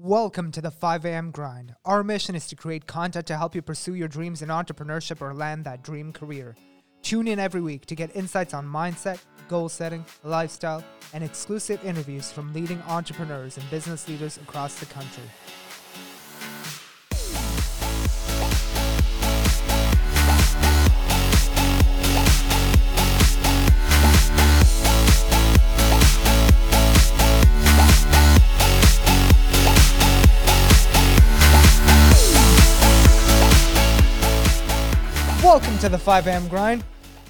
Welcome to the 5 a.m. grind. Our mission is to create content to help you pursue your dreams in entrepreneurship or land that dream career. Tune in every week to get insights on mindset, goal setting, lifestyle, and exclusive interviews from leading entrepreneurs and business leaders across the country. Welcome to the 5 a.m. grind.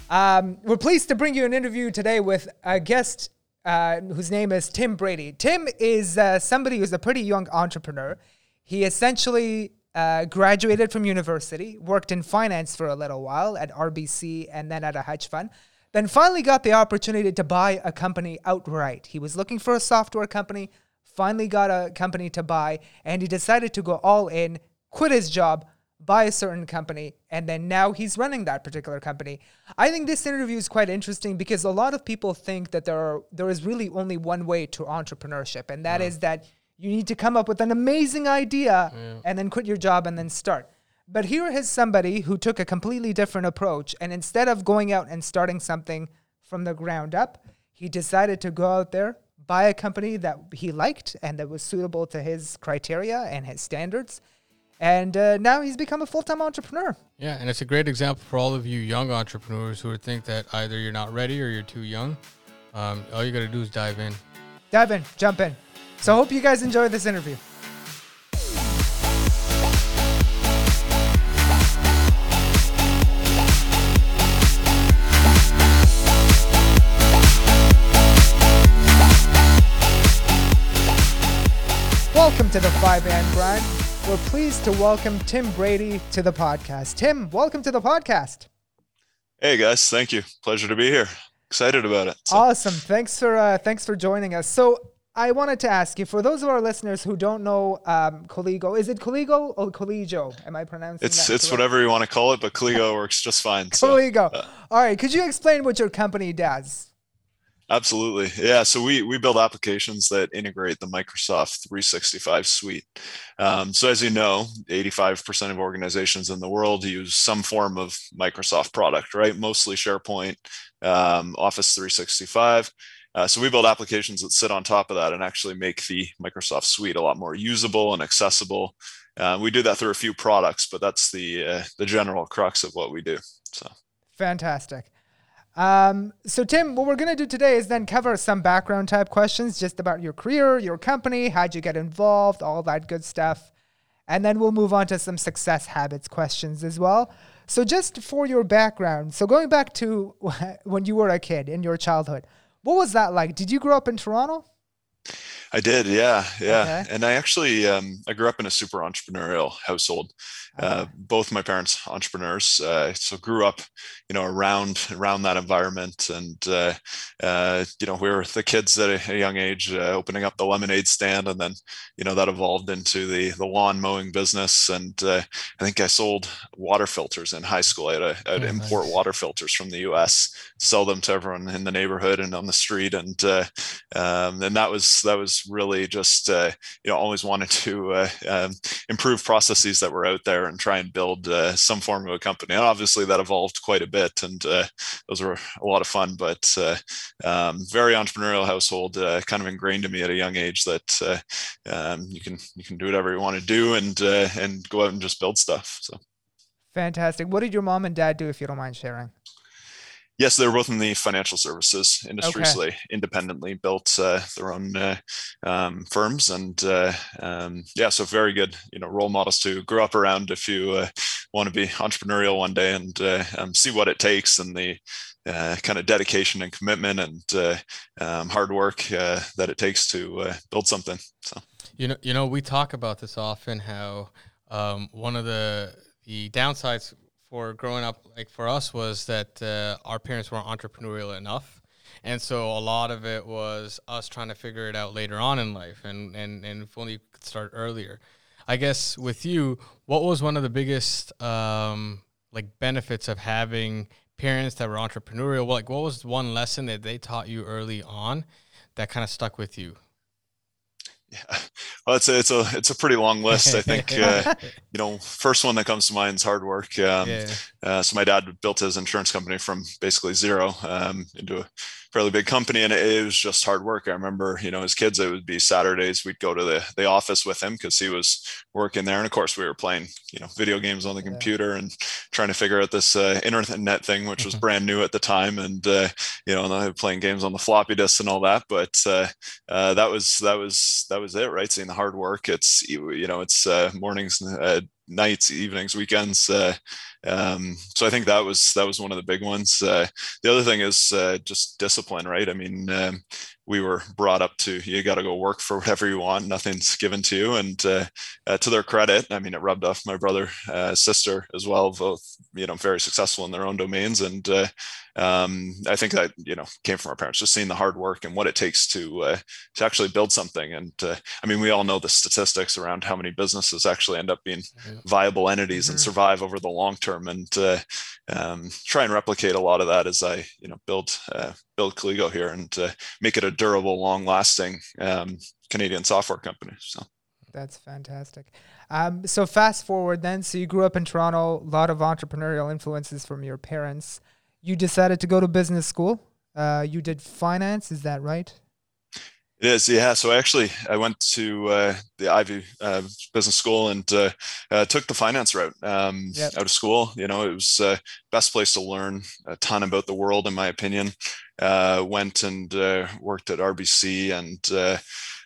Um, we're pleased to bring you an interview today with a guest uh, whose name is Tim Brady. Tim is uh, somebody who's a pretty young entrepreneur. He essentially uh, graduated from university, worked in finance for a little while at RBC and then at a hedge fund, then finally got the opportunity to buy a company outright. He was looking for a software company, finally got a company to buy, and he decided to go all in, quit his job, buy a certain company and then now he's running that particular company. I think this interview is quite interesting because a lot of people think that there are there is really only one way to entrepreneurship and that yeah. is mm. that you need to come up with an amazing idea yeah. and then quit your job and then start. But here is somebody who took a completely different approach and instead of going out and starting something from the ground up, he decided to go out there, buy a company that he liked and that was suitable to his criteria and his standards and uh, now he's become a full-time entrepreneur. Yeah, and it's a great example for all of you young entrepreneurs who think that either you're not ready or you're too young. Um, all you got to do is dive in. Dive in, jump in. So I hope you guys enjoyed this interview. Welcome to the 5 a.m. grind we're pleased to welcome Tim Brady to the podcast. Tim, welcome to the podcast. Hey guys, thank you. Pleasure to be here. Excited about it. So. Awesome. Thanks for uh, thanks for joining us. So I wanted to ask you, for those of our listeners who don't know um, Colligo, is it Colligo or Coligio? Am I pronouncing it? it's? It's whatever you want to call it, but Colligo works just fine. Colligo. So, uh, All right. Could you explain what your company does? Absolutely. Yeah. So we, we build applications that integrate the Microsoft 365 suite. Um, so as you know, 85% of organizations in the world use some form of Microsoft product, right? Mostly SharePoint, um, Office 365. Uh, so we build applications that sit on top of that and actually make the Microsoft suite a lot more usable and accessible. Uh, we do that through a few products, but that's the uh, the general crux of what we do. So fantastic. Um, so, Tim, what we're going to do today is then cover some background type questions just about your career, your company, how'd you get involved, all that good stuff. And then we'll move on to some success habits questions as well. So, just for your background, so going back to when you were a kid in your childhood, what was that like? Did you grow up in Toronto? I did, yeah, yeah. Okay. And I actually um, I grew up in a super entrepreneurial household. Uh, both my parents entrepreneurs, uh, so grew up, you know, around around that environment, and uh, uh you know, we were the kids at a, young age, uh, opening up the lemonade stand, and then, you know, that evolved into the the lawn mowing business, and uh, I think I sold water filters in high school. I had, a, I had oh, import nice. water filters from the U.S., sell them to everyone in the neighborhood and on the street, and um, and that was that was really just you know always wanted to um, improve processes that were out there and try and build uh, some form of a company. And obviously, that evolved quite a bit, and uh, those were a lot of fun. But uh, um, very entrepreneurial household, uh, kind of ingrained in me at a young age that uh, um, you can you can do whatever you want to do and and go out and just build stuff. So fantastic. What did your mom and dad do, if you don't mind sharing? Yes, they were both in the financial services industry, okay. so they independently built uh, their own uh, um, firms, and uh, um, yeah, so very good, you know, role models to grow up around if you uh, want to be entrepreneurial one day and uh, um, see what it takes and the uh, kind of dedication and commitment and um, hard work that it takes to build something. So you know, you know, we talk about this often how um, one of the the downsides for growing up, like for us, was that uh, our parents weren't entrepreneurial enough. And so a lot of it was us trying to figure it out later on in life and, and, and if only could start earlier. I guess with you, what was one of the biggest um, like benefits of having parents that were entrepreneurial? Like what was one lesson that they taught you early on that kind of stuck with you? Yeah, Well, it's a it's a it's a pretty long list. I think uh, you know first one that comes to mind is hard work. Um, yeah. uh, so my dad built his insurance company from basically zero um, into a fairly big company and it, was just hard work. I remember, you know, as kids, it would be Saturdays, we'd go to the, the office with him because he was working there. And of course we were playing, you know, video games on the yeah. computer and trying to figure out this uh, internet thing, which was brand new at the time. And, uh, you know, and I playing games on the floppy disk and all that. But uh, uh, that was, that was, that was it, right? Seeing the hard work. It's, you know, it's uh, mornings, uh, nights, evenings, weekends. Um, so I think that was that was one of the big ones. Uh, the other thing is uh, just discipline, right? I mean, um, we were brought up to you got to go work for whatever you want nothing's given to you and uh, uh, to their credit i mean it rubbed off my brother uh, sister as well both you know very successful in their own domains and uh, um, i think that you know came from our parents just seeing the hard work and what it takes to uh, to actually build something and uh, i mean we all know the statistics around how many businesses actually end up being viable entities mm-hmm. and survive over the long term and um, try and replicate a lot of that as i you know build build Colligo here and make it a durable, long-lasting um, Canadian software company. So that's fantastic. Um, so fast forward then, so you grew up in Toronto, a lot of entrepreneurial influences from your parents. You decided to go to business school. Uh, you did finance, is that right? It is, yeah. So actually, I went to uh, the Ivey uh, Business School and uh, uh took the finance route um, yep. out of school. You know, it was uh, best place to learn a ton about the world, in my opinion. Uh, went and worked at RBC and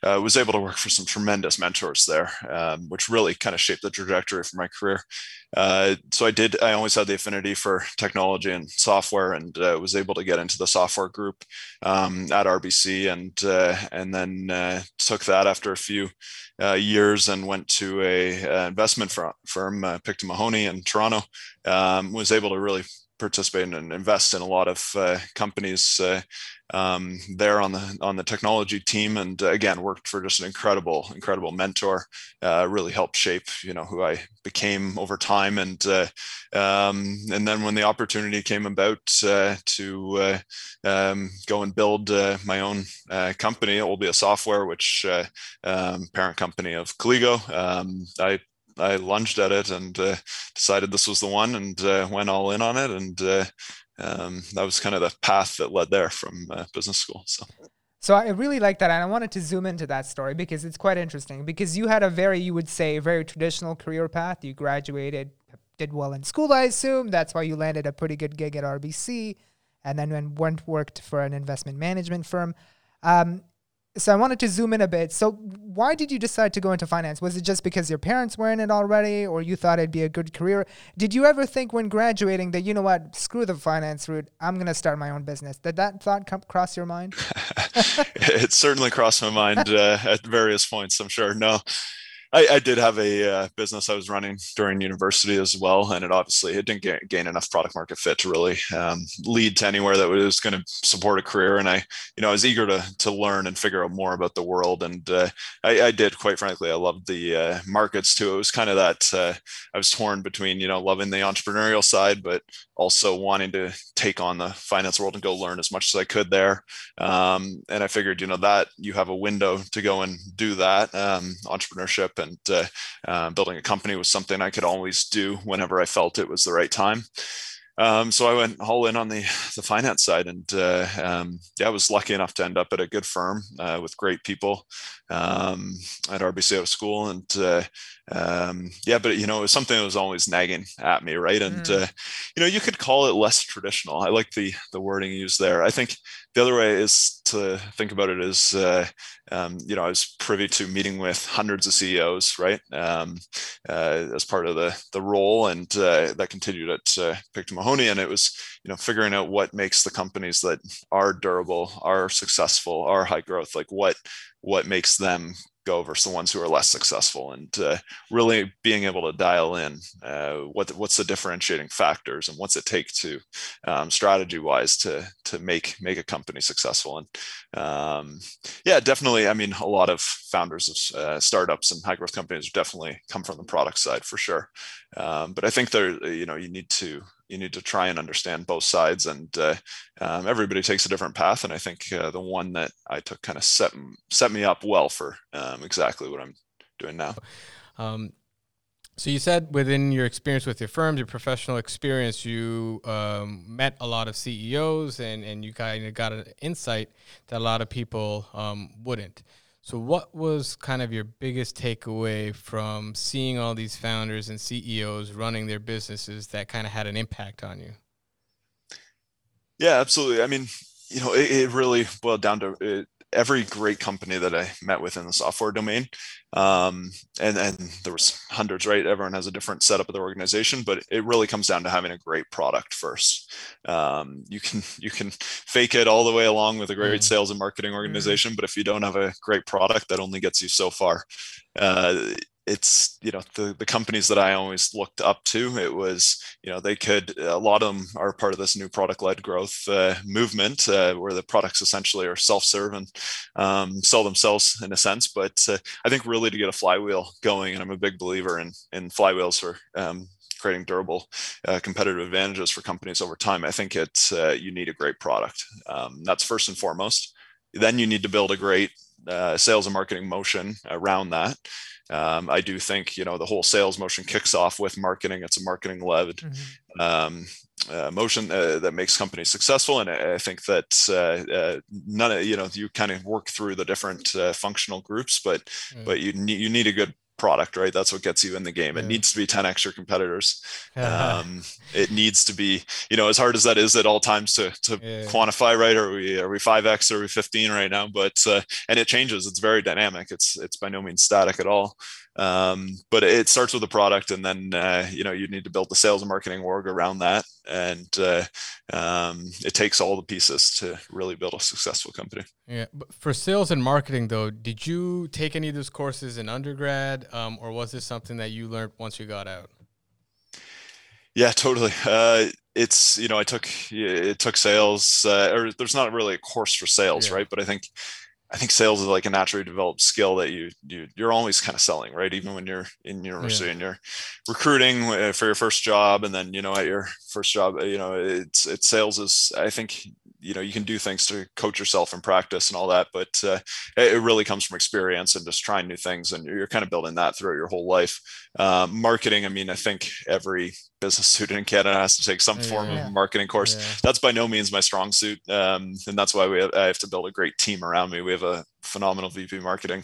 uh, was able to work for some tremendous mentors there, um, which really kind of shaped the trajectory for my career. Uh, so I did. I always had the affinity for technology and software, and uh, was able to get into the software group um, at RBC, and uh, and then uh, took that after a few uh, years and went to a, investment firm, firm Picton Mahoney in Toronto. Um, was able to really participate and invest in a lot of uh, companies uh, um, there on the on the technology team, and uh, again worked for just an incredible incredible mentor. Uh, really helped shape you know who I became over time, and uh, um, and then when the opportunity came about uh, to um, go and build my own company, Olbia Software, which um, parent company of Colligo, um, I I lunged at it and uh, decided this was the one and uh, went all in on it. And uh, um, that was kind of the path that led there from uh, business school. So. So I really like that, and I wanted to zoom into that story because it's quite interesting. Because you had a very, you would say, very traditional career path. You graduated, did well in school, I assume. That's why you landed a pretty good gig at RBC, and then went worked for an investment management firm. Um, so I wanted to zoom in a bit. So why did you decide to go into finance? Was it just because your parents were in it already or you thought it'd be a good career? Did you ever think when graduating that you know what, screw the finance route, I'm going to start my own business? Did that thought come cross your mind? it certainly crossed my mind uh, at various points, I'm sure. No. I, I did have a uh, business I was running during university as well, and it obviously it didn't get, gain enough product market fit to really um, lead to anywhere that was going to support a career. And I, you know, I was eager to to learn and figure out more about the world, and uh, I, I, did. Quite frankly, I loved the uh, markets too. It was kind of that uh, I was torn between you know loving the entrepreneurial side, but also wanting to take on the finance world and go learn as much as I could there. Um, and I figured, you know, that you have a window to go and do that um, entrepreneurship and uh, uh, building a company was something I could always do whenever I felt it was the right time. Um, so I went all in on the the finance side, and uh, um, yeah, I was lucky enough to end up at a good firm uh, with great people um, at RBCO school, and uh, um, yeah, but you know, it was something that was always nagging at me, right? And mm. Uh, you know, you could call it less traditional. I like the the wording used there. I think the other way is to think about it is, uh, um, you know, I was privy to meeting with hundreds of CEOs, right, um, uh, as part of the the role, and uh, that continued at uh, Picton Mahoney, and it was, you know, figuring out what makes the companies that are durable, are successful, are high growth, like what what makes them go versus the ones who are less successful. And uh, really being able to dial in uh, what what's the differentiating factors and what's it take to um, strategy wise to to make make a company successful. And um, yeah definitely i mean a lot of founders of uh, startups and high growth companies definitely come from the product side for sure um, but i think there you know you need to you need to try and understand both sides and uh, um, everybody takes a different path and i think uh, the one that i took kind of set set me up well for um, exactly what i'm doing now. Um, so you said within your experience with your firms, your professional experience, you um, met a lot of CEOs and, and you kind of got an insight that a lot of people um, wouldn't. So what was kind of your biggest takeaway from seeing all these founders and CEOs running their businesses that kind of had an impact on you? Yeah, absolutely. I mean, you know, it, it really boiled down to it, every great company that I met with in the software domain, um, and and there was hundreds, right? Everyone has a different setup of their organization, but it really comes down to having a great product first. Um, you can you can fake it all the way along with a great mm. sales and marketing mm-hmm. organization, but if you don't have a great product, that only gets you so far. Uh, it's you know the the companies that I always looked up to. It was you know they could a lot of them are part of this new product led growth uh, movement uh, where the products essentially are self serve and um, sell themselves in a sense. But uh, I think really to get a flywheel going, and I'm a big believer in in flywheels for um, creating durable uh, competitive advantages for companies over time. I think it's uh, you need a great product. Um, that's first and foremost. Then you need to build a great uh, sales and marketing motion around that. Um, I do think you know the whole sales motion kicks off with marketing. It's a marketing led mm-hmm. um, uh, motion uh, that makes companies successful, and I, I think that uh, uh none of you know you kind of work through the different uh, functional groups, but mm. but you need you need a good product, right? That's what gets you in the game. It needs to be 10 extra competitors. um, it needs to be, you know, as hard as that is at all times to, to yeah. quantify, right? Are we, are we 5X or are we 15 right now? But, uh, and it changes. It's very dynamic. It's, it's by no means static at all. Um, but it starts with the product and then, uh, you know, you need to build the sales and marketing org around that. And uh, um, it takes all the pieces to really build a successful company. Yeah. But for sales and marketing though, did you take any of those courses in undergrad um, or was this something that you learned once you got out? Yeah, totally. Uh, it's you know I took it took sales uh, or there's not really a course for sales, yeah. right? But I think I think sales is like a naturally developed skill that you you you're always kind of selling, right? Even when you're in university yeah. and you're recruiting uh, for your first job, and then you know at your first job, you know it's it's sales is I think you know you can do things to coach yourself and practice and all that, but uh, it really comes from experience and just trying new things, and you're kind of building that throughout your whole life. Um, marketing, I mean, I think every business student in Canada has to take some form yeah. of marketing course. Yeah. That's by no means my strong suit, um, and that's why we have, I have to build a great team around me. We have a phenomenal VP marketing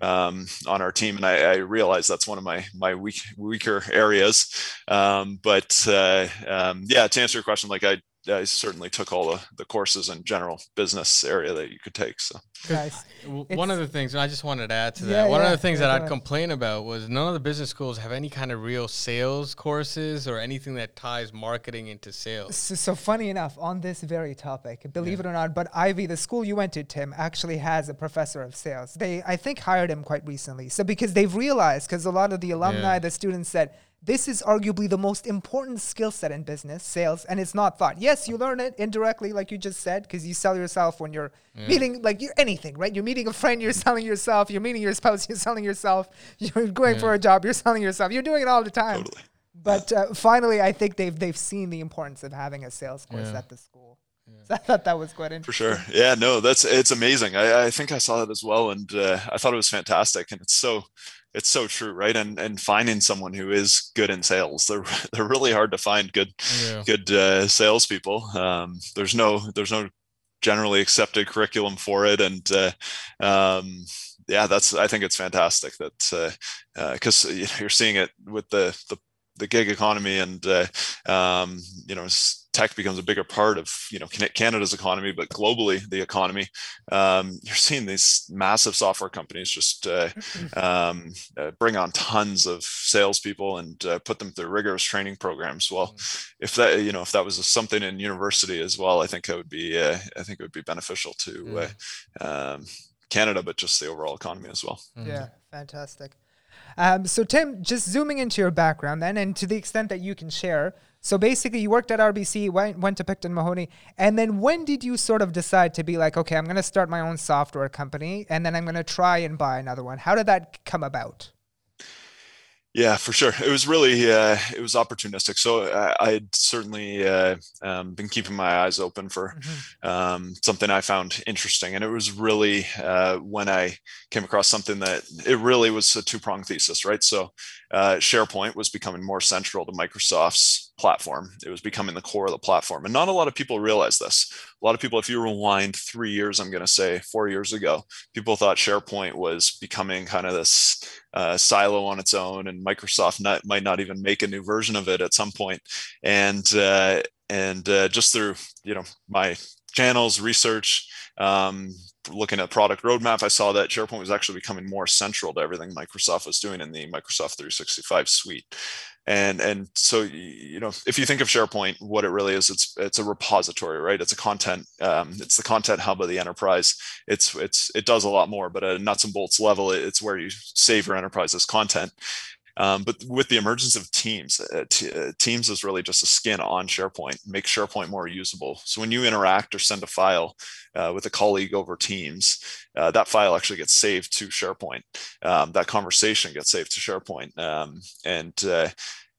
um, on our team, and I, I, realize that's one of my my weak, weaker areas. Um, but uh, um, yeah, to answer your question, like I I certainly took all the, the courses in general business area that you could take. So nice. one of the things, and I just wanted to add to that, yeah, one yeah, of the things yeah, that I'd complain about was none of the business schools have any kind of real sales courses or anything that ties marketing into sales. So, so funny enough, on this very topic, believe it or not, but Ivey, the school you went to, Tim, actually has a professor of sales. They, I think, hired him quite recently. So because they've realized, because a lot of the alumni, the students said, this is arguably the most important skill set in business, sales, and it's not thought. Yes, you learn it indirectly, like you just said, because you sell yourself when you're yeah. meeting, like you're anything, right? You're meeting a friend, you're selling yourself. You're meeting your spouse, you're selling yourself. You're going yeah. for a job, you're selling yourself. You're doing it all the time. Totally. But uh, finally, I think they've they've seen the importance of having a sales course yeah. at the school. So I thought that was quite interesting. For sure. Yeah, no, that's it's amazing. I, I think I saw that as well, and uh, I thought it was fantastic. And it's so it's so true, right? And and finding someone who is good in sales, they're they're really hard to find good yeah. good uh, salespeople. Um, there's no there's no generally accepted curriculum for it, and uh, um, yeah, that's I think it's fantastic that because uh, uh, you know, you're seeing it with the the the gig economy and uh, um, you know tech becomes a bigger part of you know Canada's economy, but globally the economy. Um, you're seeing these massive software companies just uh, um, uh, bring on tons of salespeople and uh, put them through rigorous training programs. Well, mm. if that you know if that was something in university as well, I think it would be uh, I think it would be beneficial to uh, um, Canada, but just the overall economy as well. Mm-hmm. Yeah, fantastic. Um, so Tim, just zooming into your background then, and to the extent that you can share, so basically, you worked at RBC, went, went to Picton Mahoney, and then when did you sort of decide to be like, okay, I'm going to start my own software company, and then I'm going to try and buy another one? How did that come about? Yeah, for sure. It was really uh, it was opportunistic. So uh, I had certainly uh, um, been keeping my eyes open for mm-hmm. um, something I found interesting, and it was really uh, when I came across something that it really was a two prong thesis, right? So uh, SharePoint was becoming more central to Microsoft's platform. It was becoming the core of the platform. And not a lot of people realize this. A lot of people, if you rewind three years, I'm going to say four years ago, people thought SharePoint was becoming kind of this uh, silo on its own, and Microsoft not, might not even make a new version of it at some point. And uh, and uh, just through you know my channels, research, um, looking at product roadmap, I saw that SharePoint was actually becoming more central to everything Microsoft was doing in the Microsoft 365 suite. And and so you know if you think of sharepoint what it really is it's it's a repository right? It's a content um, it's the content hub of the enterprise. It's it's it does a lot more but at a nuts and bolts level it's where you save your enterprise's content um, but with the emergence of Teams, uh, t- uh, Teams is really just a skin on SharePoint, make SharePoint more usable. So when you interact or send a file uh, with a colleague over Teams, uh, that file actually gets saved to SharePoint. Um, that conversation gets saved to SharePoint, um, and uh,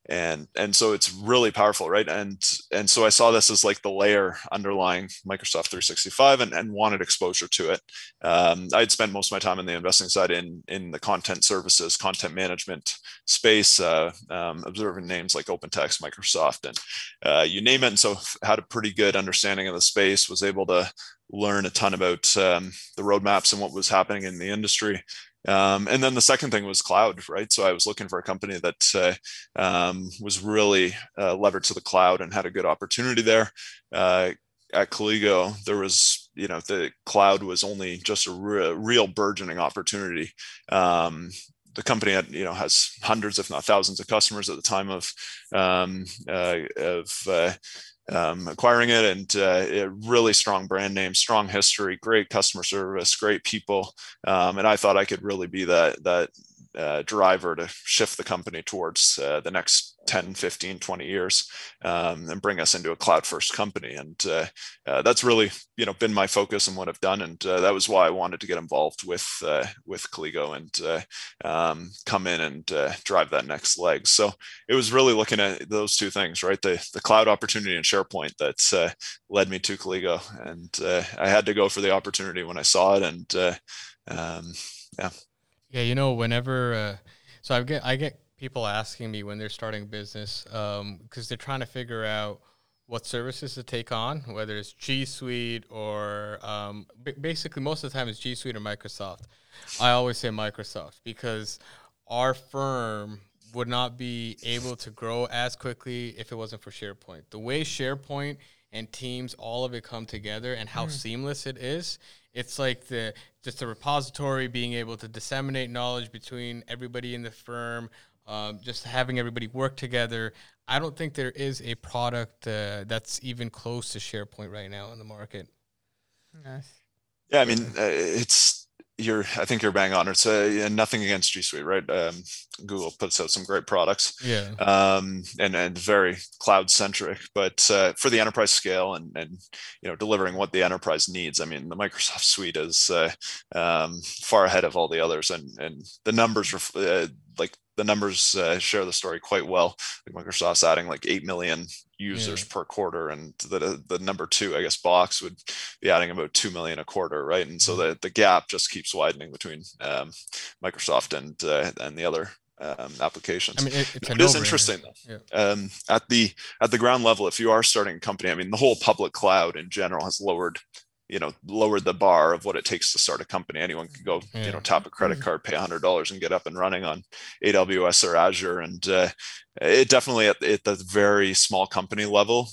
and and so it's really powerful right? And and so i saw this as like the layer underlying microsoft 365 and, and wanted exposure to it. Um, i'd spent most of my time in the investing side in in the content services content management space uh, um, observing names like opentext microsoft and uh, you name it. And so had a pretty good understanding of the space was able to learn a ton about um, the roadmaps and what was happening in the industry um, and then the second thing was cloud, right? So I was looking for a company that uh, um, was really uh, levered to the cloud and had a good opportunity there. Uh, at Colligo, there was, you know, the cloud was only just a re- real burgeoning opportunity. Um, the company had, you know, has hundreds, if not thousands, of customers at the time of um, uh, of uh, um, acquiring it and uh, a really strong brand name, strong history, great customer service, great people. Um, and I thought I could really be that, that uh, driver to shift the company towards uh, the next 10 15 20 years um, and bring us into a cloud first company. And uh, uh, that's really you know been my focus and what i've done. And uh, that was why i wanted to get involved with uh, with Colligo and um, come in and drive that next leg. So it was really looking at those two things right? The the cloud opportunity and sharepoint that led me to Colligo and i had to go for the opportunity when i saw it. And um, yeah. Yeah, you know, whenever uh, so I get I get people asking me when they're starting business because um, they're trying to figure out what services to take on, whether it's G Suite or um, b- basically most of the time it's G Suite or Microsoft. I always say Microsoft because our firm would not be able to grow as quickly if it wasn't for SharePoint. The way SharePoint and Teams, all of it come together and how mm. seamless it is it's like the just a repository being able to disseminate knowledge between everybody in the firm um, just having everybody work together. I don't think there is a product uh, that's even close to sharepoint right now in the market. Nice. yeah i mean uh, it's you're i think you're bang on. It's uh, nothing against g suite right? Um, google puts out some great products. Yeah. Um, and and very cloud centric but uh, for the enterprise scale and and you know delivering what the enterprise needs i mean the microsoft suite is uh, um, far ahead of all the others and and the numbers are uh, like the numbers uh, share the story quite well. Like Microsoft's adding like eight million users yeah. per quarter, and the the number two, I guess, Box would be adding about two million a quarter, right? And so mm-hmm. the the gap just keeps widening between um, Microsoft and uh, and the other um, applications. I mean, it, it's it is interesting though. Yeah. Um, at the at the ground level, if you are starting a company, I mean, the whole public cloud in general has lowered you know lowered the bar of what it takes to start a company anyone can go yeah. you know tap a credit mm-hmm. card pay $100 and get up and running on aws or azure and uh, it definitely at, at, the very small company level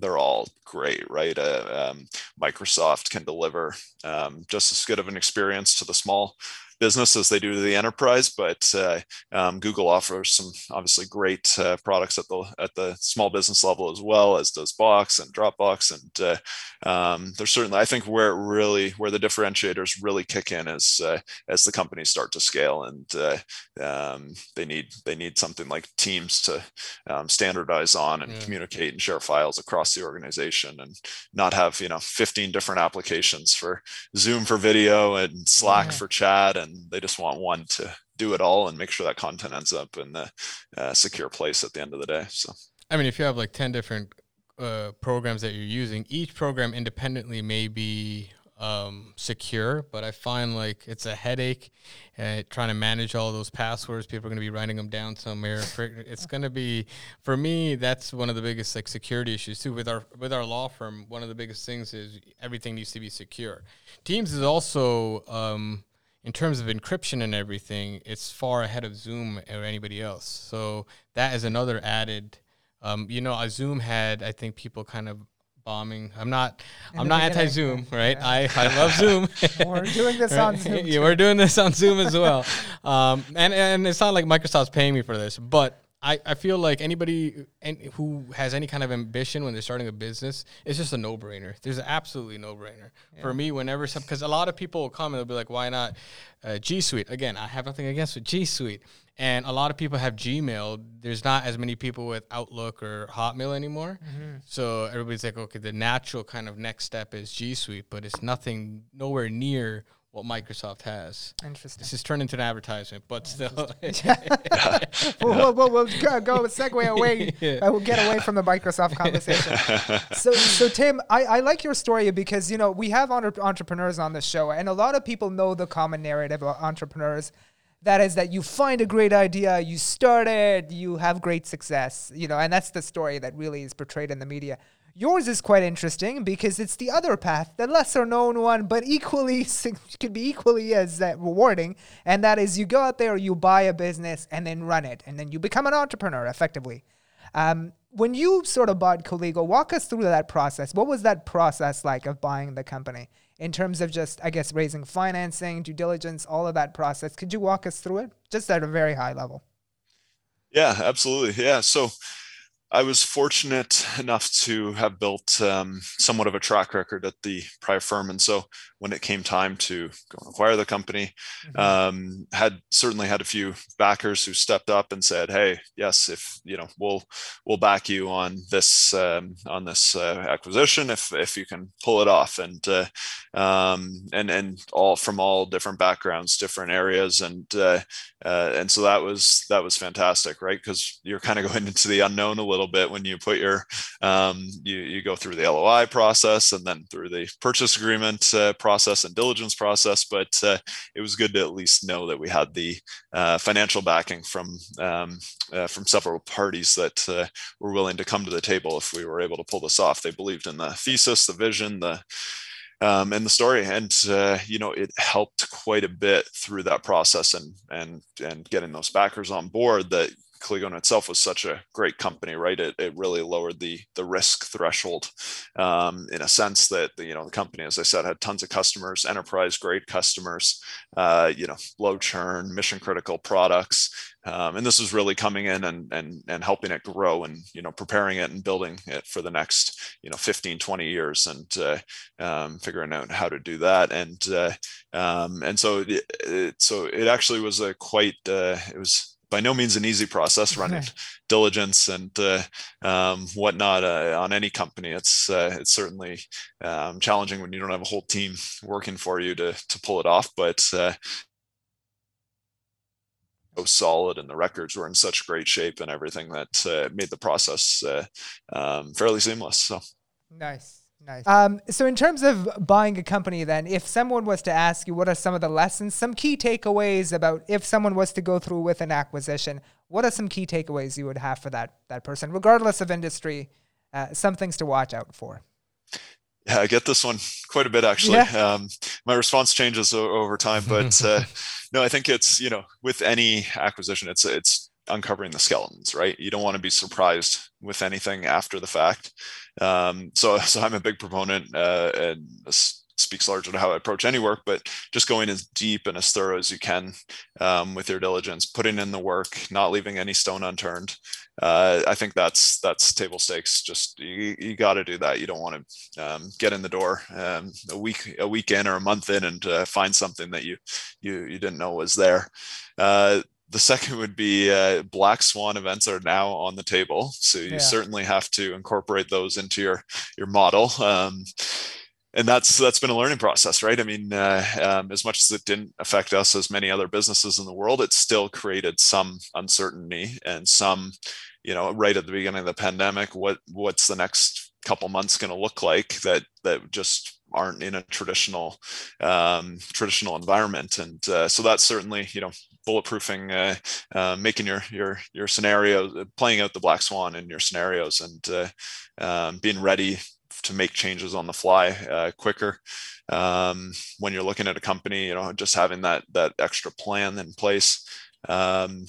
they're all great right uh, um, microsoft can deliver um, just as good of an experience to the small business as they do to the enterprise. But uh, um, Google offers some obviously great uh, products at the at the small business level as well as does Box and Dropbox. And uh, um, there's certainly I think where it really where the differentiators really kick in is uh, as the companies start to scale and uh, um, they need they need something like Teams to um, standardize on and communicate and share files across the organization and not have you know 15 different applications for Zoom for video and Slack yeah. for chat and and they just want one to do it all and make sure that content ends up in the uh, secure place at the end of the day. So, I mean, if you have like ten different uh, programs that you're using, each program independently may be um, secure, but I find like it's a headache uh, trying to manage all those passwords. People are going to be writing them down somewhere. it's going to be for me. That's one of the biggest like security issues too. With our with our law firm, one of the biggest things is everything needs to be secure. Teams is also um, in terms of encryption and everything, it's far ahead of Zoom or anybody else. So that is another added. Um, you know, Zoom had I think people kind of bombing. I'm not. In I'm not anti-Zoom, right? Yeah. I, I love Zoom. we're doing this on Zoom. yeah, we're doing this on Zoom as well. Um, and and it's not like Microsoft's paying me for this, but I, I feel like anybody who has any kind of ambition when they're starting a business, it's just a no brainer. There's absolutely no brainer yeah. for me. Whenever some, because a lot of people will come and they'll be like, "Why not uh, G Suite?" Again, I have nothing against G Suite, and a lot of people have Gmail. There's not as many people with Outlook or Hotmail anymore. Mm-hmm. So everybody's like, okay, the natural kind of next step is G Suite, but it's nothing, nowhere near what Microsoft has. Interesting. This has turned into an advertisement, but still. we'll, we'll, we'll, go, go segue away. yeah. Uh, we'll get away from the Microsoft conversation. so, so Tim, I, I like your story because you know we have entrepreneurs on the show, and a lot of people know the common narrative of entrepreneurs that is that you find a great idea, you start it, you have great success, you know, and that's the story that really is portrayed in the media. Yours is quite interesting because it's the other path, the lesser known one, but equally could be equally as uh, rewarding, and that is you go out there, you buy a business, and then run it, and then you become an entrepreneur effectively. Um, when you sort of bought Colligo, walk us through that process. What was that process like of buying the company? in terms of just, I guess, raising financing, due diligence, all of that process. Could you walk us through it just at a very high level? Yeah, absolutely. Yeah. So I was fortunate enough to have built um, somewhat of a track record at the prior firm, and so when it came time to go acquire the company, mm-hmm. um, had certainly had a few backers who stepped up and said, "Hey, yes, if you know, we'll we'll back you on this um, on this uh, acquisition if if you can pull it off." And uh, um, and and all from all different backgrounds, different areas, and uh, uh and so that was that was fantastic, right? Because you're kind of going into the unknown a little little bit when you put your um, you you go through the LOI process and then through the purchase agreement uh, process and diligence process. But uh, it was good to at least know that we had the uh, financial backing from um, uh, from several parties that uh, were willing to come to the table if we were able to pull this off. They believed in the thesis, the vision, the um, and the story. And uh, you know, it helped quite a bit through that process and and and getting those backers on board that Colligo itself was such a great company, right? It, it really lowered the the risk threshold um, in a sense that you know the company, as I said, had tons of customers, enterprise grade customers, uh, you know, low churn, mission critical products, um, and this was really coming in and and and helping it grow and you know preparing it and building it for the next you know 15, 20 years and uh, um, figuring out how to do that and uh, um, and so it, it, so it actually was a quite uh, it was by no means an easy process running diligence and uh, um, whatnot uh, on any company. It's uh, it's certainly um, challenging when you don't have a whole team working for you to to pull it off. But uh, so solid and the records were in such great shape and everything that uh, made the process uh, um, fairly seamless. So nice. Nice. Um, so, in terms of buying a company, then, if someone was to ask you what are some of the lessons, some key takeaways about if someone was to go through with an acquisition, what are some key takeaways you would have for that that person, regardless of industry? Uh, some things to watch out for. Yeah, I get this one quite a bit actually. Yeah. Um, my response changes o- over time, but uh, no, I think it's you know with any acquisition, it's it's uncovering the skeletons, right? You don't want to be surprised with anything after the fact. Um, so, so I'm a big proponent, uh, and this speaks larger to how I approach any work, but just going as deep and as thorough as you can um, with your diligence, putting in the work, not leaving any stone unturned. Uh, I think that's that's table stakes. Just you, you got to do that. You don't want to um, get in the door um, a week a week in or a month in and uh, find something that you you you didn't know was there. Uh, the second would be uh, black swan events are now on the table so you yeah. certainly have to incorporate those into your your model um, and that's that's been a learning process, right? I mean, uh, um, as much as it didn't affect us as many other businesses in the world, it still created some uncertainty and some, you know, right at the beginning of the pandemic, what what's the next couple months going to look like that that just aren't in a traditional um, traditional environment, and uh, so that's certainly you know bulletproofing, uh, uh, making your your your scenario, playing out the black swan in your scenarios, and uh, um, being ready to make changes on the fly uh, quicker. Um, when you're looking at a company, you know, just having that that extra plan in place. Um,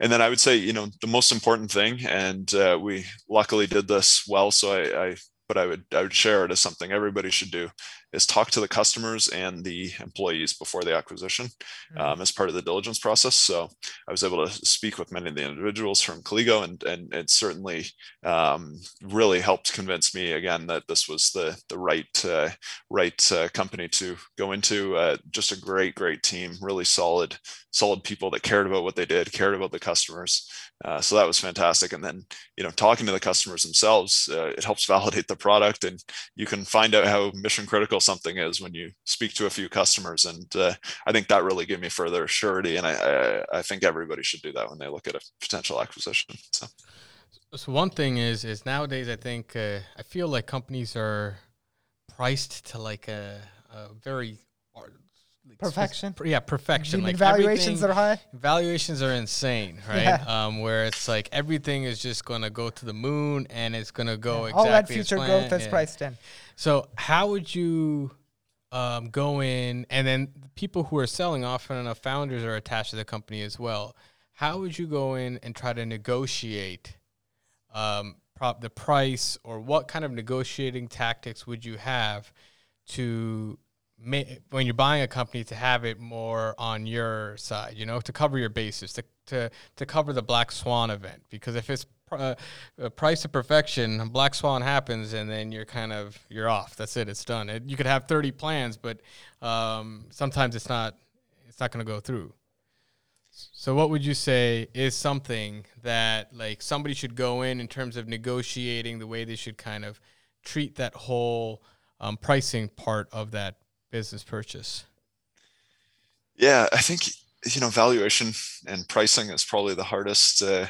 and then I would say, you know, the most important thing, and uh, we luckily did this well, so I, I but I would I would share it as something everybody should do is talk to the customers and the employees before the acquisition mm-hmm. um, as part of the diligence process. So I was able to speak with many of the individuals from Colligo, and and it certainly um, really helped convince me again that this was the the right uh, right uh, company to go into. Uh, just a great great team, really solid solid people that cared about what they did, cared about the customers. Uh, so that was fantastic. And then you know talking to the customers themselves, uh, it helps validate the product, and you can find out how mission critical something is when you speak to a few customers. And uh, I think that really gave me further surety. And I, I, I, think everybody should do that when they look at a potential acquisition. So, so one thing is, is nowadays I think uh, I feel like companies are priced to like a, a very perfection. yeah, perfection. Like valuations are high. Valuations are insane, right? Yeah. Um, where it's like everything is just going to go to the moon and it's going to go yeah. exactly all that future growth is yeah. priced in. So how would you um, go in, and then people who are selling often enough founders are attached to the company as well. How would you go in and try to negotiate um, prop the price, or what kind of negotiating tactics would you have to when you're buying a company to have it more on your side, you know, to cover your bases, to to to cover the black swan event. Because if it's uh, a price of perfection, black swan happens, and then you're kind of you're off. That's it. It's done. It, you could have 30 plans, but um, sometimes it's not it's not going to go through. So, what would you say is something that like somebody should go in in terms of negotiating the way they should kind of treat that whole um, pricing part of that business purchase? Yeah, I think you know valuation and pricing is probably the hardest uh,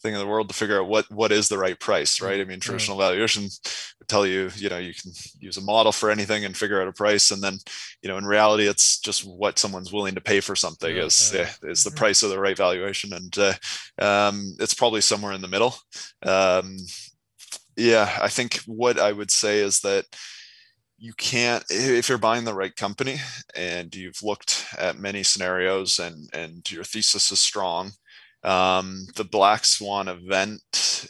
thing in the world to figure out what what is the right price right i mean traditional right. valuation would tell you you know you can use a model for anything and figure out a price and then you know in reality it's just what someone's willing to pay for something yeah, is yeah. is the mm-hmm. price of the right valuation and uh, um, it's probably somewhere in the middle um, yeah i think what i would say is that you can't if you're buying the right company and you've looked at many scenarios and and your thesis is strong um, the black swan event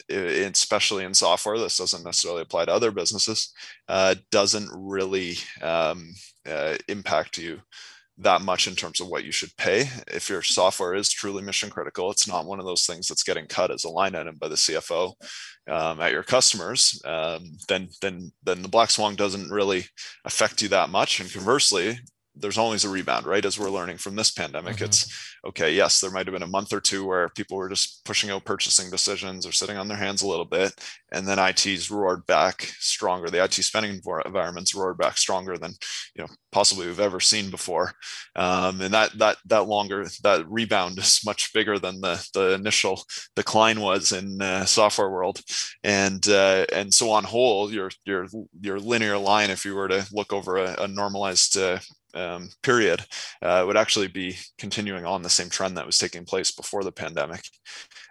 especially in software this doesn't necessarily apply to other businesses uh, doesn't really um, uh, impact you that much in terms of what you should pay. If your software is truly mission critical, it's not one of those things that's getting cut as a line item by the CFO um, at your customers. Um, then, then, then the black swan doesn't really affect you that much. And conversely, there's always a rebound, right? As we're learning from this pandemic, mm-hmm. it's okay. Yes, there might have been a month or two where people were just pushing out purchasing decisions or sitting on their hands a little bit, and then IT's roared back stronger. The IT spending environments roared back stronger than you know possibly we've ever seen before, um, and that that that longer that rebound is much bigger than the the initial decline was in uh, software world, and uh, and so on whole, your your your linear line, if you were to look over a, a normalized uh, um, period uh, would actually be continuing on the same trend that was taking place before the pandemic.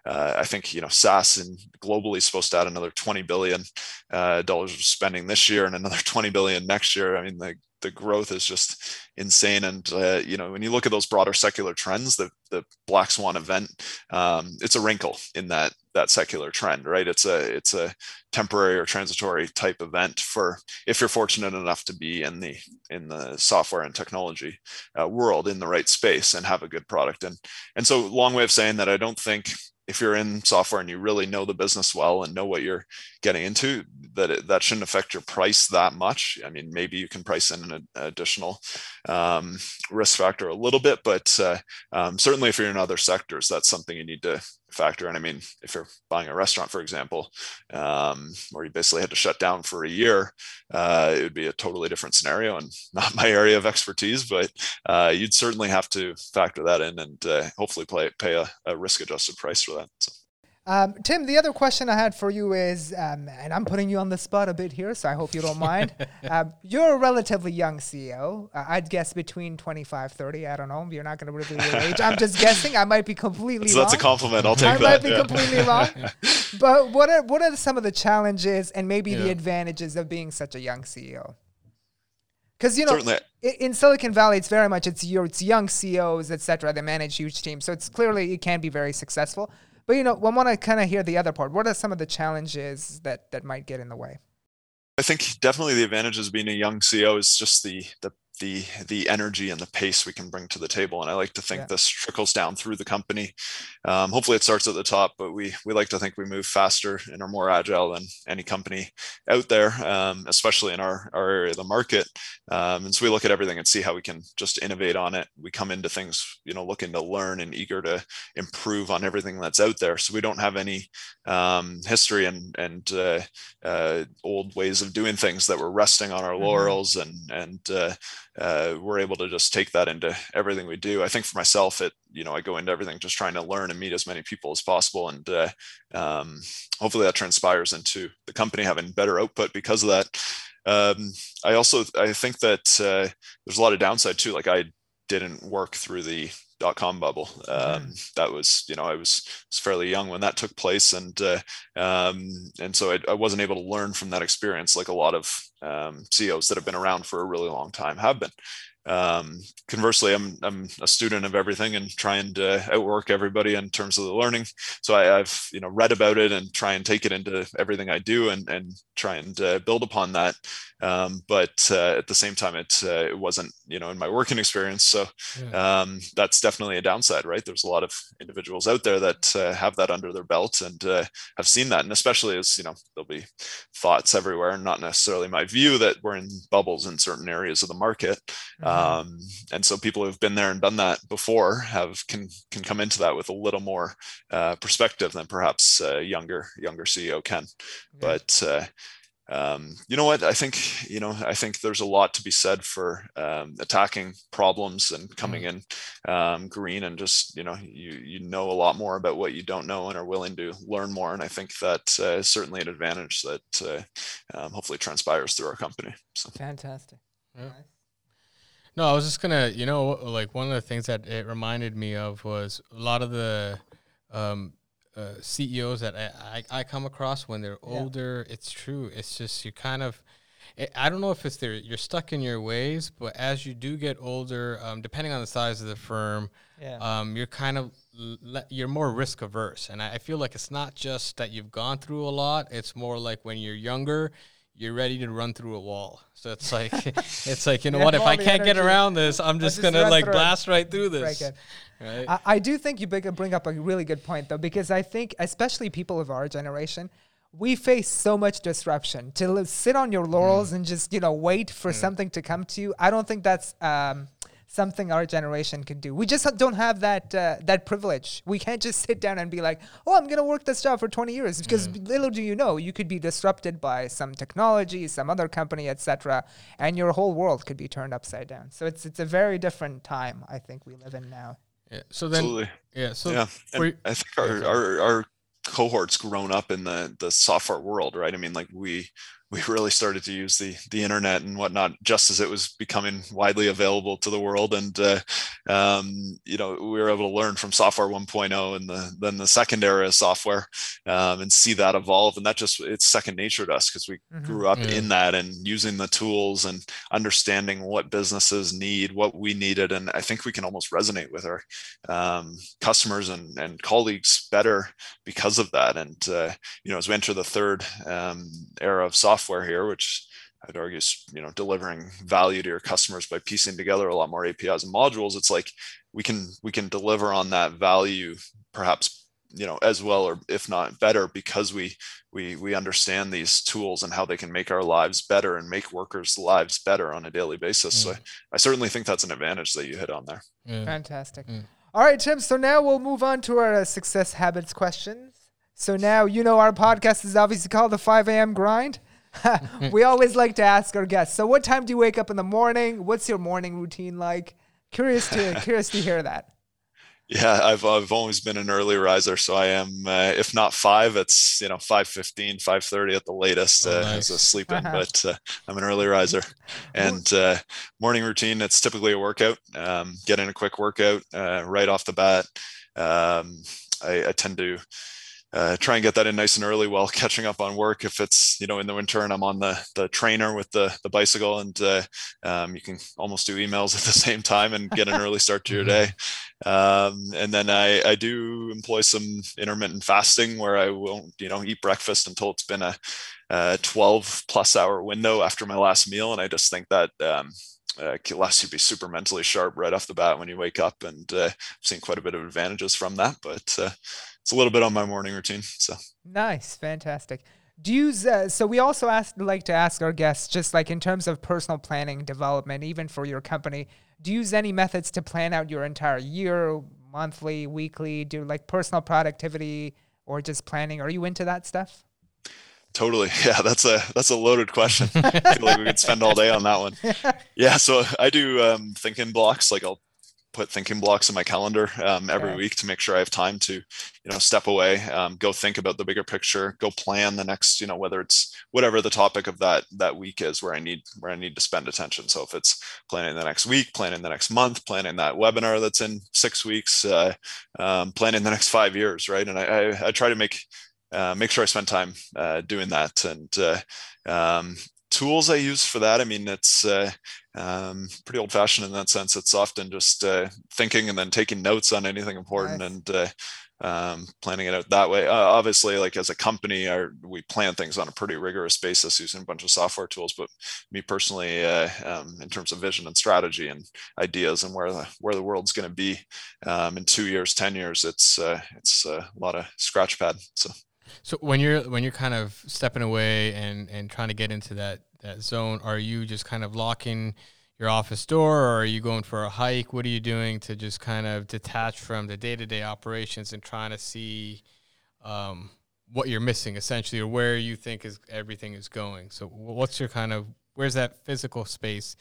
Uh, I think you know SaaS and globally is supposed to add another 20 billion uh, dollars of spending this year and another 20 billion next year. I mean the the growth is just insane. And uh, you know, when you look at those broader secular trends, the the black swan event, um, it's a wrinkle in that that secular trend, right? It's a it's a temporary or transitory type event for if you're fortunate enough to be in the in the software and technology uh, world in the right space and have a good product. And and so long way of saying that I don't think if you're in software and you really know the business well and know what you're getting into that it, that shouldn't affect your price that much. I mean maybe you can price in an additional um, risk factor a little bit but uh, um, certainly if you're in other sectors that's something you need to factor. And I mean, if you're buying a restaurant, for example, um, where you basically had to shut down for a year, uh, it would be a totally different scenario and not my area of expertise, but uh, you'd certainly have to factor that in and uh, hopefully play, pay a, a risk adjusted price for that. So. Um, Tim, the other question I had for you is, um, and I'm putting you on the spot a bit here, so I hope you don't mind. um, you're a relatively young CEO. Uh, I'd guess between 25, 30. I don't know. You're not going to reveal your age. I'm just guessing. I might be completely wrong. so wrong. That's a compliment. I'll take I that. I might be yeah. completely wrong. But what are, what are some of the challenges and maybe yeah. the advantages of being such a young CEO? Because you know, Certainly. in Silicon Valley, it's very much it's your it's young CEOs, etc. They manage huge teams, so it's clearly it can be very successful. But you know, I want to kind of hear the other part. What are some of the challenges that that might get in the way? I think definitely the advantages of being a young CEO is just the the the the energy and the pace we can bring to the table. And I like to think yeah. this trickles down through the company. Um, hopefully, it starts at the top, but we we like to think we move faster and are more agile than any company out there, um, especially in our our area of the market. Um, and so we look at everything and see how we can just innovate on it. We come into things, you know, looking to learn and eager to improve on everything that's out there. So we don't have any um, history and and uh, uh, old ways of doing things that we're resting on our mm-hmm. laurels and and uh, uh, we're able to just take that into everything we do. I think for myself, it you know I go into everything just trying to learn and meet as many people as possible, and uh, um, hopefully that transpires into the company having better output because of that. Um, I also I think that uh, there's a lot of downside too. Like I didn't work through the dot com bubble. Um, mm. That was, you know, I was, was, fairly young when that took place, and uh, um, and so I, I, wasn't able to learn from that experience like a lot of um, CEOs that have been around for a really long time have been um, conversely I'm, I'm a student of everything and trying to outwork everybody in terms of the learning so I, have you know read about it and try and take it into everything i do and, and try and uh, build upon that um, but uh, at the same time it, uh, it wasn't you know in my working experience so yeah. um, that's definitely a downside right there's a lot of individuals out there that uh, have that under their belt and uh, have seen that and especially as you know there'll be thoughts everywhere and not necessarily my view that we're in bubbles in certain areas of the market mm-hmm. um, and so people who've been there and done that before have can can come into that with a little more uh, perspective than perhaps a younger younger ceo can yeah. but um, you know what? I think you know. I think there's a lot to be said for um, attacking problems and coming mm. in um, green and just you know you you know a lot more about what you don't know and are willing to learn more. And I think that uh, is certainly an advantage that uh, um, hopefully transpires through our company. So. Fantastic. Yeah. No, I was just gonna, you know, like one of the things that it reminded me of was a lot of the um, uh, CEOs that I, I, I, come across when they're older. Yeah. It's true. It's just you kind of. It, I don't know if it's there. You're stuck in your ways, but as you do get older, um, depending on the size of the firm, yeah. um, you're kind of le- you're more risk averse, and I, I feel like it's not just that you've gone through a lot. It's more like when you're younger, you're ready to run through a wall. So it's like it's like you know what? If I can't energy. get around this, I'm just, just gonna like blast right through this. Right. I, I do think you bring up a really good point though, because I think especially people of our generation, we face so much disruption. To sit on your laurels mm. and just you know wait for mm. something to come to you, I don't think that's um, something our generation can do. We just don't have that uh, that privilege. We can't just sit down and be like, "Oh, I'm gonna work this job for 20 years," because mm. little do you know, you could be disrupted by some technology, some other company, etc., and your whole world could be turned upside down. So it's it's a very different time I think we live in now. Yeah. So then, Absolutely. yeah. So yeah, I think our, our our cohorts grown up in the the software world, right? I mean, like we we really started to use the the internet and whatnot just as it was becoming widely available to the world and uh, um, you know we were able to learn from software 1.0 and the, then the second era of software um, and see that evolve and that just it's second nature to us because we mm-hmm. grew up yeah. in that and using the tools and understanding what businesses need what we needed and i think we can almost resonate with our um, customers and, and colleagues better because of that and uh, you know as we enter the third um, era of software software here, which I'd argue is you know delivering value to your customers by piecing together a lot more APIs and modules. It's like we can we can deliver on that value perhaps you know as well or if not better because we we we understand these tools and how they can make our lives better and make workers lives better on a daily basis mm. so I, I, certainly think that's an advantage that you hit on there fantastic mm. All right, Tim. So now we'll move on to our uh, success habits questions. So now you know our podcast is obviously called the 5 a.m. grind. we always like to ask our guests. So, what time do you wake up in the morning? What's your morning routine like? Curious to curious to hear that. Yeah, I've I've always been an early riser, so I am. Uh, if not five, it's you know five fifteen, five thirty at the latest oh, uh, nice. as a sleep in. Uh-huh. But uh, I'm an early riser, and uh, morning routine. It's typically a workout. Um, get in a quick workout uh, right off the bat. Um, I, I tend to uh, try and get that in nice and early while catching up on work. If it's you know in the winter and I'm on the the trainer with the the bicycle, and uh, um, you can almost do emails at the same time and get an early start to your day. Um, and then I I do employ some intermittent fasting where I won't you know eat breakfast until it's been a, a 12 plus hour window after my last meal, and I just think that. Um, uh, allows you to be super mentally sharp right off the bat when you wake up, and uh, I've seen quite a bit of advantages from that. But uh, it's a little bit on my morning routine. So nice, fantastic. Do you uh, so we also ask like to ask our guests just like in terms of personal planning development, even for your company. Do you use any methods to plan out your entire year, monthly, weekly? Do like personal productivity or just planning? Are you into that stuff? Totally. Yeah, that's a that's a loaded question. I feel like we could spend all day on that one. Yeah, so I do um, thinking blocks. Like I'll put thinking blocks in my calendar um, every okay. week to make sure I have time to, you know, step away, um, go think about the bigger picture, go plan the next, you know, whether it's whatever the topic of that that week is, where I need where I need to spend attention. So if it's planning the next week, planning the next month, planning that webinar that's in six weeks, uh, um, planning the next five years, right? And I, I, I try to make uh, make sure I spend time uh, doing that and. Uh, um, tools I use for that, I mean, it's uh, um, pretty old fashioned in that sense. It's often just uh, thinking and then taking notes on anything important nice. and uh, um, planning it out that way. Uh, obviously, like as a company, our, we plan things on a pretty rigorous basis using a bunch of software tools. But me personally, uh, um, in terms of vision and strategy and ideas and where the where the world's going to be um, in two years, ten years, it's uh, it's a lot of scratch pad. So. So when you're when you're kind of stepping away and and trying to get into that that zone, are you just kind of locking your office door, or are you going for a hike? What are you doing to just kind of detach from the day to day operations and trying to see um, what you're missing essentially, or where you think is everything is going? So what's your kind of where's that physical space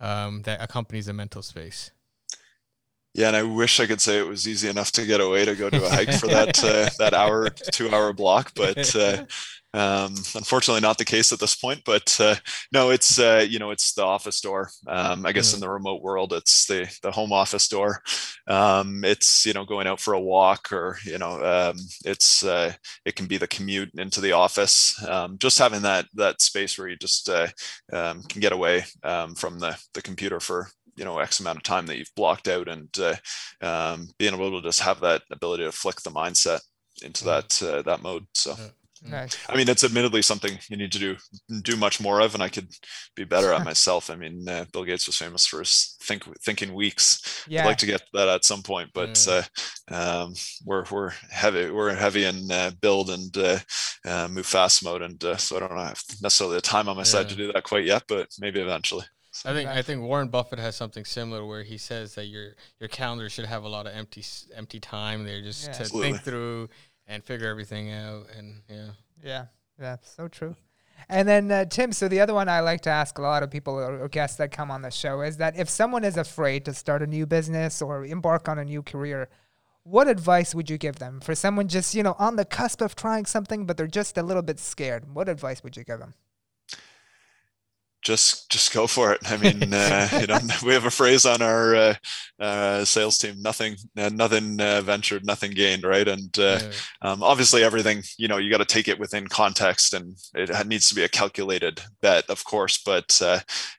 um, that accompanies a mental space? Yeah, and I wish I could say it was easy enough to get away to go do a hike for that uh, that hour, two hour block, but uh, um, unfortunately, not the case at this point. But uh, no, it's uh, you know it's the office door. Um, I guess mm. in the remote world, it's the the home office door. Um, it's you know going out for a walk, or you know um, it's uh, it can be the commute into the office. Um, just having that that space where you just uh, um, can get away from the the computer for you know x amount of time that you've blocked out and uh, um, being able to just have that ability to flick the mindset into that uh, that mode so Nice. I mean, it's admittedly something you need to do do much more of, and I could be better at myself. I mean, uh, Bill Gates was famous for his think thinking weeks. Yeah. I'd like to get that at some point, but uh, um, we're we're heavy we're heavy in uh, build and uh, uh, move fast mode, and uh, so I don't have necessarily the time on my yeah. side to do that quite yet, but maybe eventually. I think I think Warren Buffett has something similar where he says that your your calendar should have a lot of empty empty time there just yeah. to Absolutely. think through and figure everything out and yeah. Yeah. Yeah, so true. And then uh, Tim, so the other one I like to ask a lot of people or guests that come on the show is that if someone is afraid to start a new business or embark on a new career, what advice would you give them for someone just, you know, on the cusp of trying something but they're just a little bit scared? What advice would you give them? Just just go for it. I mean, uh, you know, we have a phrase on our uh, uh, sales team: nothing, uh, nothing uh, ventured, nothing gained, right? And uh, yeah. um, obviously, everything you know, you got to take it within context, and it needs to be a calculated bet, of course. But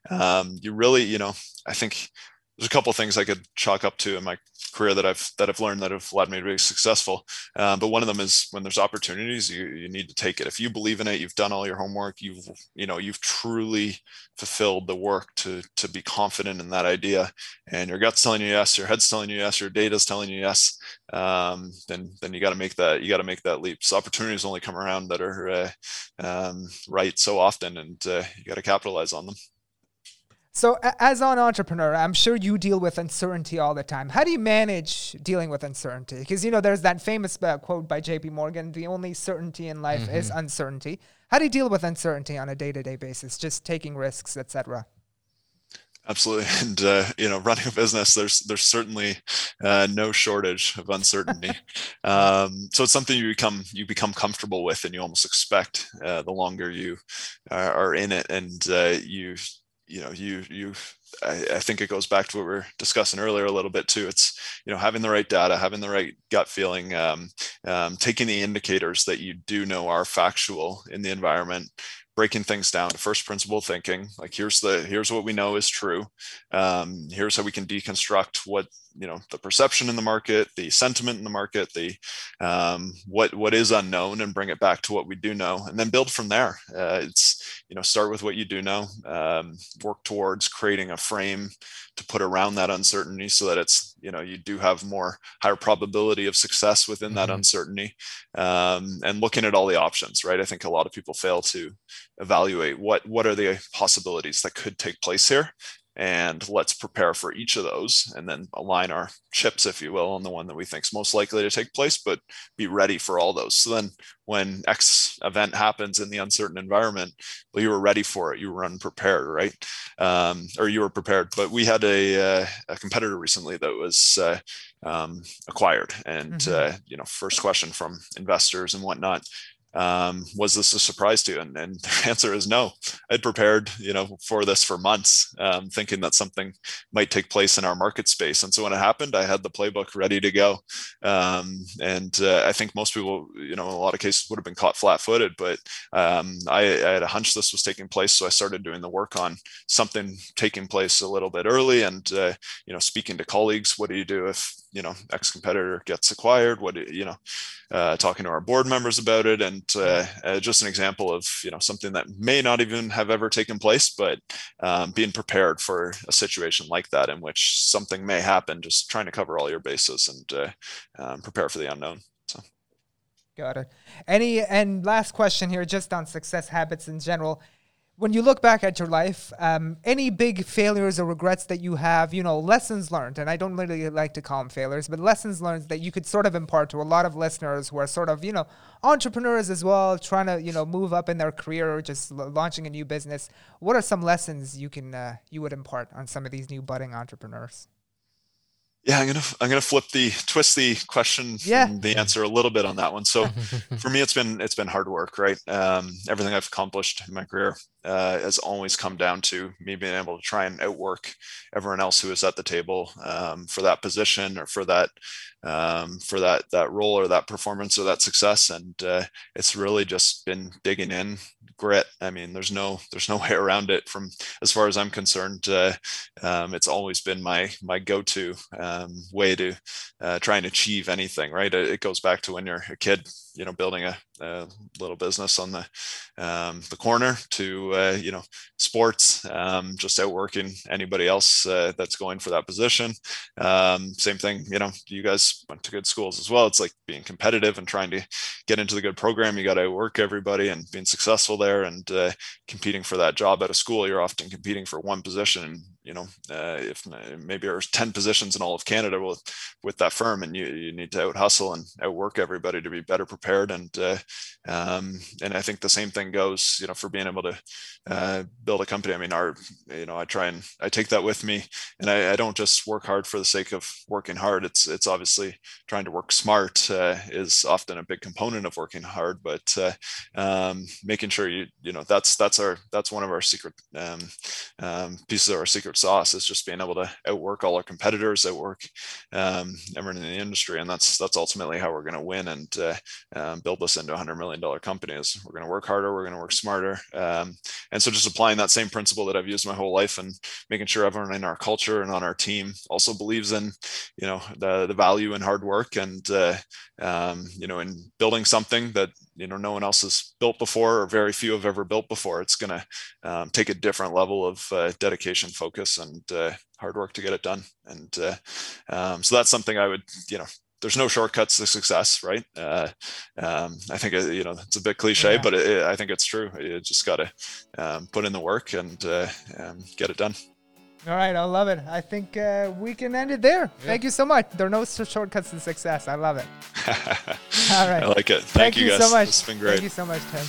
um, you really, you know, I think there's a couple things I could chalk up to in my career that I've that I've learned that have allowed me to be successful. Um, but one of them is when there's opportunities, you you need to take it. If you believe in it, you've done all your homework, you've you know you've truly fulfilled the work to to be confident in that idea, and your gut's telling you yes, your head's telling you yes, your data's telling you yes. Um, then then you got to make that you got to make that leap. So opportunities only come around that are uh, um, right so often, and uh, you got to capitalize on them. So, as an entrepreneur, I'm sure you deal with uncertainty all the time. How do you manage dealing with uncertainty? Because you know, there's that famous uh, quote by J.P. Morgan: "The only certainty in life mm-hmm. is uncertainty." How do you deal with uncertainty on a day-to-day basis? Just taking risks, etc. Absolutely, and uh, you know, running a business, there's there's certainly uh, no shortage of uncertainty. um, so it's something you become you become comfortable with, and you almost expect uh, the longer you are in it, and uh, you you know you you I, I, think it goes back to what we are discussing earlier a little bit too. It's you know having the right data having the right gut feeling um, um, taking the indicators that you do know are factual in the environment breaking things down. To first principle thinking like here's the here's what we know is true. Um, here's how we can deconstruct what you know the perception in the market the sentiment in the market the um, what what is unknown and bring it back to what we do know and then build from there. Uh, it's you know start with what you do know um, work towards creating a frame to put around that uncertainty so that it's you know you do have more higher probability of success within that mm-hmm. uncertainty um, and looking at all the options right i think a lot of people fail to evaluate what what are the possibilities that could take place here and let's prepare for each of those and then align our chips if you will on the one that we think is most likely to take place but be ready for all those. So then when x event happens in the uncertain environment well you were ready for it. You were unprepared right? Um, or you were prepared but we had a, uh, a competitor recently that was uh, um, acquired. And mm-hmm. uh, you know first question from investors and whatnot um, was this a surprise to you? And, and the answer is no. I'd prepared, you know, for this for months, um, thinking that something might take place in our market space. And so when it happened, I had the playbook ready to go. Um, and uh, I think most people, you know, in a lot of cases would have been caught flat-footed. But um, I, I, had a hunch this was taking place, so I started doing the work on something taking place a little bit early, and uh, you know, speaking to colleagues. What do you do if you know ex competitor gets acquired? What you know? uh, talking to our board members about it, and uh, uh, just an example of you know something that may not even have ever taken place, but um, being prepared for a situation like that in which something may happen. Just trying to cover all your bases and uh, um, prepare for the unknown. So. Got it. Any and last question here, just on success habits in general when you look back at your life, um, any big failures or regrets that you have, you know, lessons learned, and I don't really like to call them failures, but lessons learned that you could sort of impart to a lot of listeners who are sort of, you know, entrepreneurs as well, trying to, you know, move up in their career or just l- launching a new business. What are some lessons you can, uh, you would impart on some of these new budding entrepreneurs? Yeah, I'm gonna I'm gonna flip the twist the question yeah. the answer a little bit on that one. So for me, it's been it's been hard work, right? Um, everything I've accomplished in my career uh, has always come down to me being able to try and outwork everyone else who is at the table um, for that position or for that um, for that that role or that performance or that success. And uh, it's really just been digging in, grit. I mean, there's no there's no way around it. From as far as I'm concerned, uh, um, it's always been my my go-to um, way to uh, try and achieve anything. Right? It, it, goes back to when you're a kid, you know, building a, a little business on the um, the corner to uh, you know sports, um, just outworking anybody else uh, that's going for that position. Um, same thing, you know, you guys went to good schools as well. It's like being competitive and trying to get into the good program. You got to work everybody and being successful there and uh, competing for that job at a school. You're often competing for one position you know, uh, if maybe there's 10 positions in all of Canada with, with that firm and you, you need to out hustle and outwork everybody to be better prepared. And, uh, um, and I think the same thing goes, you know, for being able to uh, build a company. I mean, our, you know, I try and I take that with me and I, I don't just work hard for the sake of working hard. It's, it's obviously trying to work smart uh, is often a big component of working hard, but uh, um, making sure you, you know, that's, that's our, that's one of our secret um, um pieces of our secret sauce is just being able to outwork all our competitors, outwork um, everyone in the industry, and that's that's ultimately how we're going to win and uh, um, build this into a hundred million dollar company. Is we're going to work harder, we're going to work smarter, um, and so just applying that same principle that I've used my whole life and making sure everyone in our culture and on our team also believes in you know the the value in hard work and uh, um, you know in building something that you know no one else has built before or very few have ever built before. It's going to um, take a different level of uh, dedication focus and uh, hard work to get it done. And uh, um, so that's something i would you know there's no shortcuts to success right? Uh, um, i think uh, you know it's a bit cliche yeah. but it, it, i think it's true. You just got to um, put in the work and uh, um, get it done All right, I love it. I think uh, we can end it there. Yeah. Thank you so much. There are no shortcuts to success. I love it. All right. I like it. Thank, Thank you, you so much. It's been great. Thank you so much, Tim.